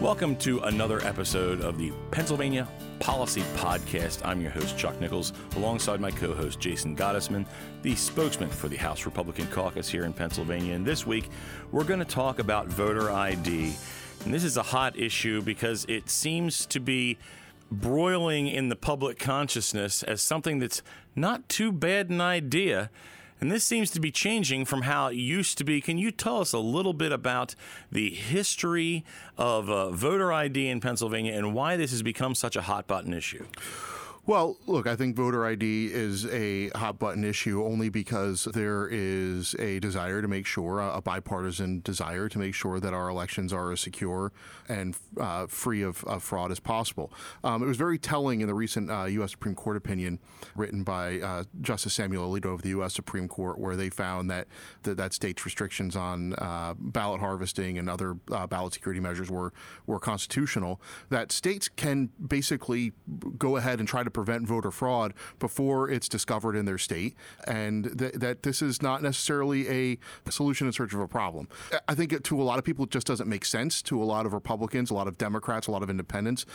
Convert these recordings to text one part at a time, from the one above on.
Welcome to another episode of the Pennsylvania Policy Podcast. I'm your host, Chuck Nichols, alongside my co host, Jason Gottesman, the spokesman for the House Republican Caucus here in Pennsylvania. And this week, we're going to talk about voter ID. And this is a hot issue because it seems to be broiling in the public consciousness as something that's not too bad an idea. And this seems to be changing from how it used to be. Can you tell us a little bit about the history of uh, voter ID in Pennsylvania and why this has become such a hot button issue? Well, look, I think voter ID is a hot button issue only because there is a desire to make sure, a bipartisan desire to make sure that our elections are as secure and uh, free of, of, fraud as possible. Um, it was very telling in the recent uh, U.S. Supreme Court opinion written by uh, Justice Samuel Alito of the U.S. Supreme Court, where they found that that, that states' restrictions on uh, ballot harvesting and other uh, ballot security measures were were constitutional. That states can basically go ahead and try to prevent voter fraud before it's discovered in their state, and th- that this is not necessarily a solution in search of a problem. I think it, to a lot of people, it just doesn't make sense. To a lot of Republicans, a lot of Democrats, a lot of independents,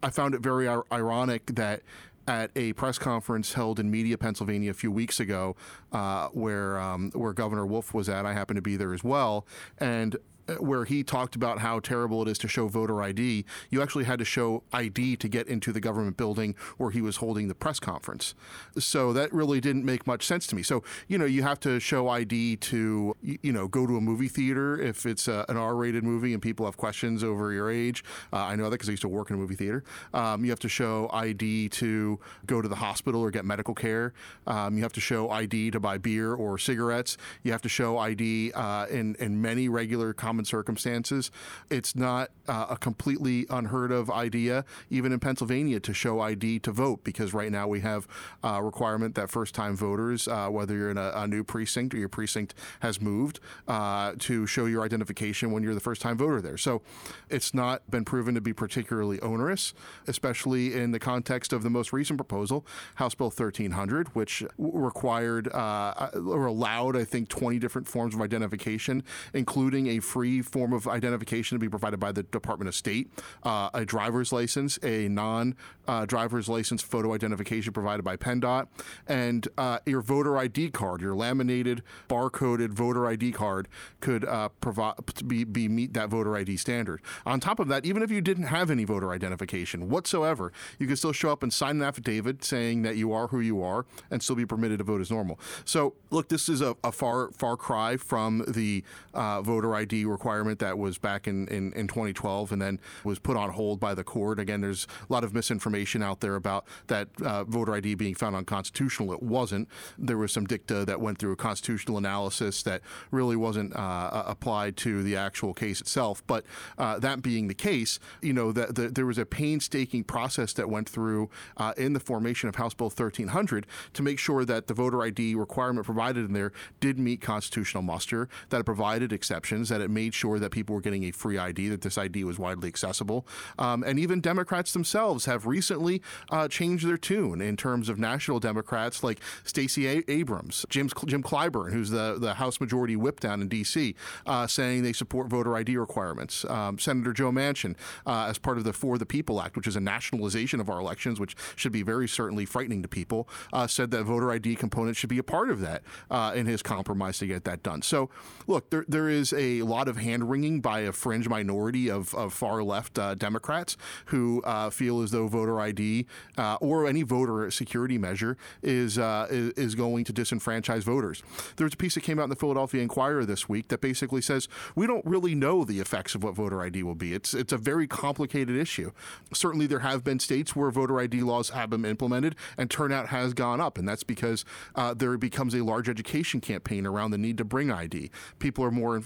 I found it very ir- ironic that at a press conference held in Media, Pennsylvania, a few weeks ago, uh, where um, where Governor Wolf was at. I happened to be there as well, and where he talked about how terrible it is to show voter ID, you actually had to show ID to get into the government building where he was holding the press conference. So that really didn't make much sense to me. So, you know, you have to show ID to, you know, go to a movie theater if it's a, an R rated movie and people have questions over your age. Uh, I know that because I used to work in a movie theater. Um, you have to show ID to go to the hospital or get medical care. Um, you have to show ID to buy beer or cigarettes. You have to show ID uh, in, in many regular common common circumstances. It's not uh, a completely unheard of idea, even in Pennsylvania, to show ID to vote, because right now we have a requirement that first time voters, uh, whether you're in a, a, new precinct or your precinct has moved, uh, to show your identification when you're the first time voter there. So it's not been proven to be particularly onerous, especially in the context of the most recent proposal, House Bill 1300, which required uh, or allowed, I think, 20 different forms of identification, including a free free form of identification to be provided by the Department of State, uh, a driver's license, a non uh, driver's license photo identification provided by PennDOT, and uh, your voter ID card, your laminated barcoded voter ID card could uh, provide be, be meet that voter ID standard. On top of that, even if you didn't have any voter identification whatsoever, you could still show up and sign an affidavit saying that you are who you are and still be permitted to vote as normal. So, look, this is a, a far far cry from the uh, voter ID requirement that was back in, in, in 2012 and then was put on hold by the court. Again, there's a lot of misinformation out there about that uh, voter ID being found unconstitutional. It wasn't. There was some dicta that went through a constitutional analysis that really wasn't uh, applied to the actual case itself. But uh, that being the case, you know, that the, there was a painstaking process that went through uh, in the formation of House Bill 1300 to make sure that the voter ID requirement provided in there did meet constitutional muster, that it provided exceptions, that it made sure that people were getting a free ID, that this ID was widely accessible. Um, and even Democrats themselves have recently uh, changed their tune in terms of national Democrats like Stacey a- Abrams, Jim, Jim Clyburn, who's the, the House Majority Whip down in D.C., uh, saying they support voter ID requirements. Um, Senator Joe Manchin, uh, as part of the For the People Act, which is a nationalization of our elections, which should be very certainly frightening to people, uh, said that voter ID components should be a part of that uh, in his compromise to get that done. So, look, there, there is a lot of hand wringing by a fringe minority of, of far left uh, Democrats who uh, feel as though voter ID uh, or any voter security measure is, uh, is, is going to disenfranchise voters. There's a piece that came out in the Philadelphia Inquirer this week that basically says we don't really know the effects of what voter ID will be. It's it's a very complicated issue. Certainly, there have been states where voter ID laws have been implemented and turnout has gone up, and that's because uh, there becomes a large education campaign around the need to bring ID. People are more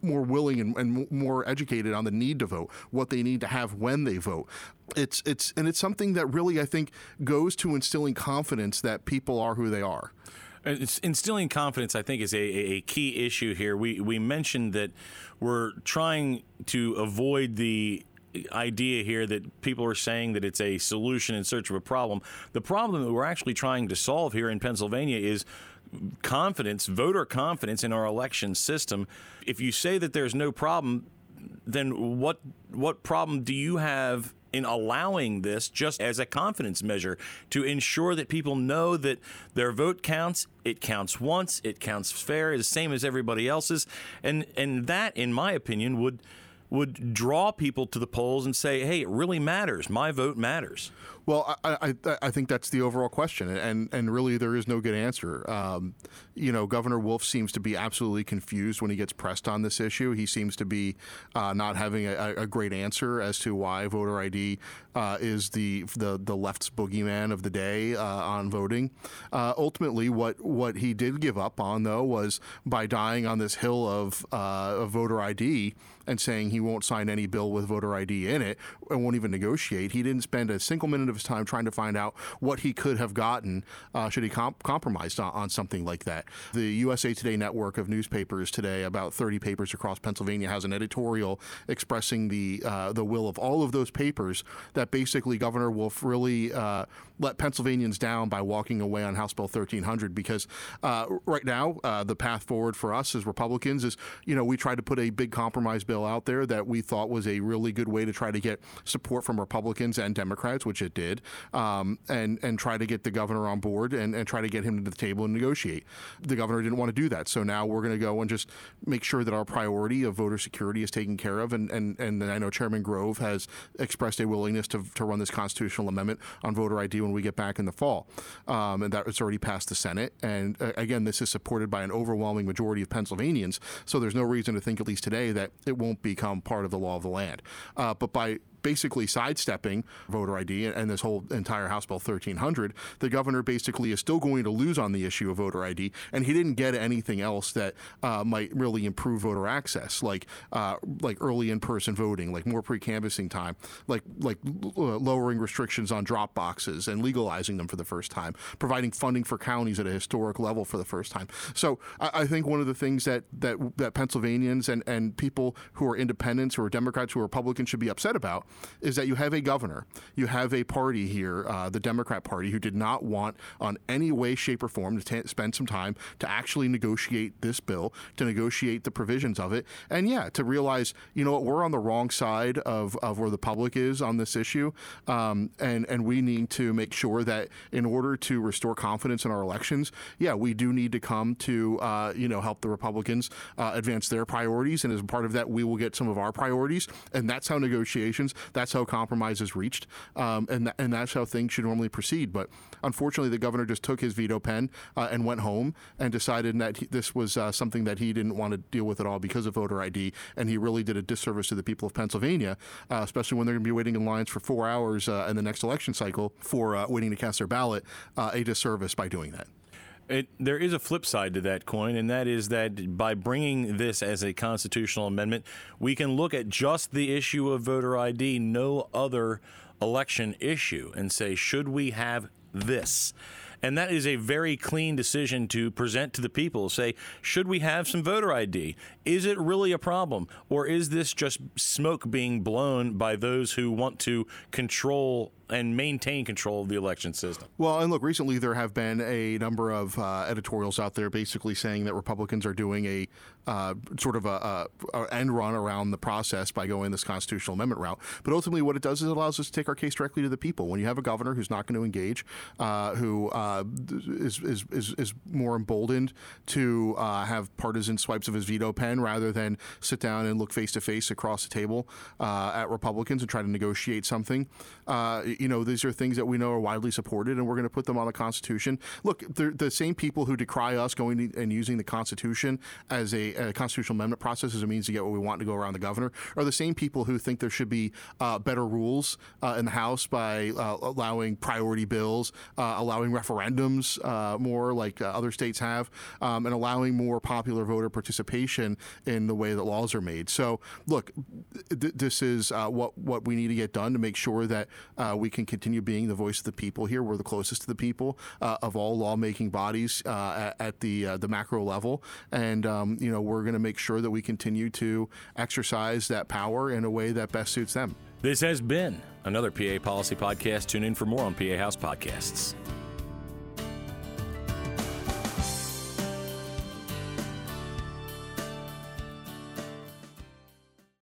more willing and, and more educated on the need to vote, what they need to have when they vote. It's it's and it's something that really I think goes to instilling confidence that people are who they are. It's instilling confidence, I think, is a, a key issue here. We we mentioned that we're trying to avoid the idea here that people are saying that it's a solution in search of a problem. The problem that we're actually trying to solve here in Pennsylvania is confidence, voter confidence in our election system. If you say that there's no problem, then what what problem do you have in allowing this just as a confidence measure to ensure that people know that their vote counts. It counts once. It counts fair, the same as everybody else's, and and that, in my opinion, would would draw people to the polls and say, "Hey, it really matters. My vote matters." Well, I, I, I think that's the overall question, and and really there is no good answer. Um, you know, Governor Wolf seems to be absolutely confused when he gets pressed on this issue. He seems to be uh, not having a, a, great answer as to why voter ID uh, is the, the the left's boogeyman of the day uh, on voting. Uh, ultimately, what what he did give up on though was by dying on this hill of, uh, of voter ID and saying he won't sign any bill with voter ID in it and won't even negotiate. He didn't spend a single minute of his time trying to find out what he could have gotten uh, should he comp- compromised on, on, something like that. The USA Today network of newspapers today, about 30 papers across Pennsylvania, has an editorial expressing the uh, the will of all of those papers that basically Governor Wolf really uh, let Pennsylvanians down by walking away on House Bill 1300 because uh, right now uh, the path forward for us as Republicans is you know we tried to put a big compromise bill out there that we thought was a really good way to try to get support from Republicans and Democrats, which it did, um, and and try to get the governor on board and, and try to get him to the table and negotiate. The governor didn't want to do that, so now we're going to go and just make sure that our priority of voter security is taken care of. And and, and I know Chairman Grove has expressed a willingness to, to run this constitutional amendment on voter ID when we get back in the fall, um, and that it's already passed the Senate. And uh, again, this is supported by an overwhelming majority of Pennsylvanians, so there's no reason to think, at least today, that it won't become part of the law of the land. Uh, but by basically sidestepping voter ID and this whole entire House Bill 1300, the governor basically is still going to lose on the issue of voter ID, and he didn't get anything else that uh, might really improve voter access, like uh, like early in-person voting, like more pre-canvassing time, like like lowering restrictions on drop boxes and legalizing them for the first time, providing funding for counties at a historic level for the first time. So I, I think one of the things that that that Pennsylvanians and and people who are independents, who are Democrats, who are Republicans should be upset about is that you have a governor, you have a party here, uh, the Democrat Party, who did not want, on any way, shape, or form, to t- spend some time to actually negotiate this bill, to negotiate the provisions of it, and yeah, to realize, you know what, we're on the wrong side of, of where the public is on this issue, um, and and we need to make sure that in order to restore confidence in our elections, yeah, we do need to come to uh, you know help the Republicans uh, advance their priorities, and as part of that, we will get some of our priorities, and that's how negotiations that's how compromise is reached, um, and th- and that's how things should normally proceed. But unfortunately, the governor just took his veto pen uh, and went home and decided that he, this was uh, something that he didn't want to deal with at all because of voter ID, and he really did a disservice to the people of Pennsylvania, uh, especially when they're going to be waiting in lines for four hours uh, in the next election cycle for uh, waiting to cast their ballot. Uh, a disservice by doing that. It, there is a flip side to that coin, and that is that by bringing this as a constitutional amendment, we can look at just the issue of voter ID, no other election issue, and say, should we have this? And that is a very clean decision to present to the people. Say, should we have some voter ID? Is it really a problem? Or is this just smoke being blown by those who want to control and maintain control of the election system. Well, and look, recently there have been a number of uh, editorials out there basically saying that Republicans are doing a uh, sort of a, a, a, end run around the process by going this constitutional amendment route. But ultimately, what it does is it allows us to take our case directly to the people. When you have a governor who's not going to engage, uh, who uh, is, is, is is more emboldened to uh, have partisan swipes of his veto pen rather than sit down and look face to face across the table uh, at Republicans and try to negotiate something you know, these are things that we know are widely supported, and we're going to put them on the Constitution. Look, the same people who decry us going and using the Constitution as a, a, constitutional amendment process as a means to get what we want to go around the governor are the same people who think there should be uh, better rules uh, in the House by uh, allowing priority bills, uh, allowing referendums uh, more like uh, other states have, um, and allowing more popular voter participation in the way that laws are made. So, look, th- this is what what we need to get done to make sure that we can continue being the voice of the people here. We're the closest to the people uh, of all lawmaking bodies uh, at, the uh, the macro level, and um, you know we're going to make sure that we continue to exercise that power in a way that best suits them. This has been another PA Policy Podcast. Tune in for more on PA House Podcasts.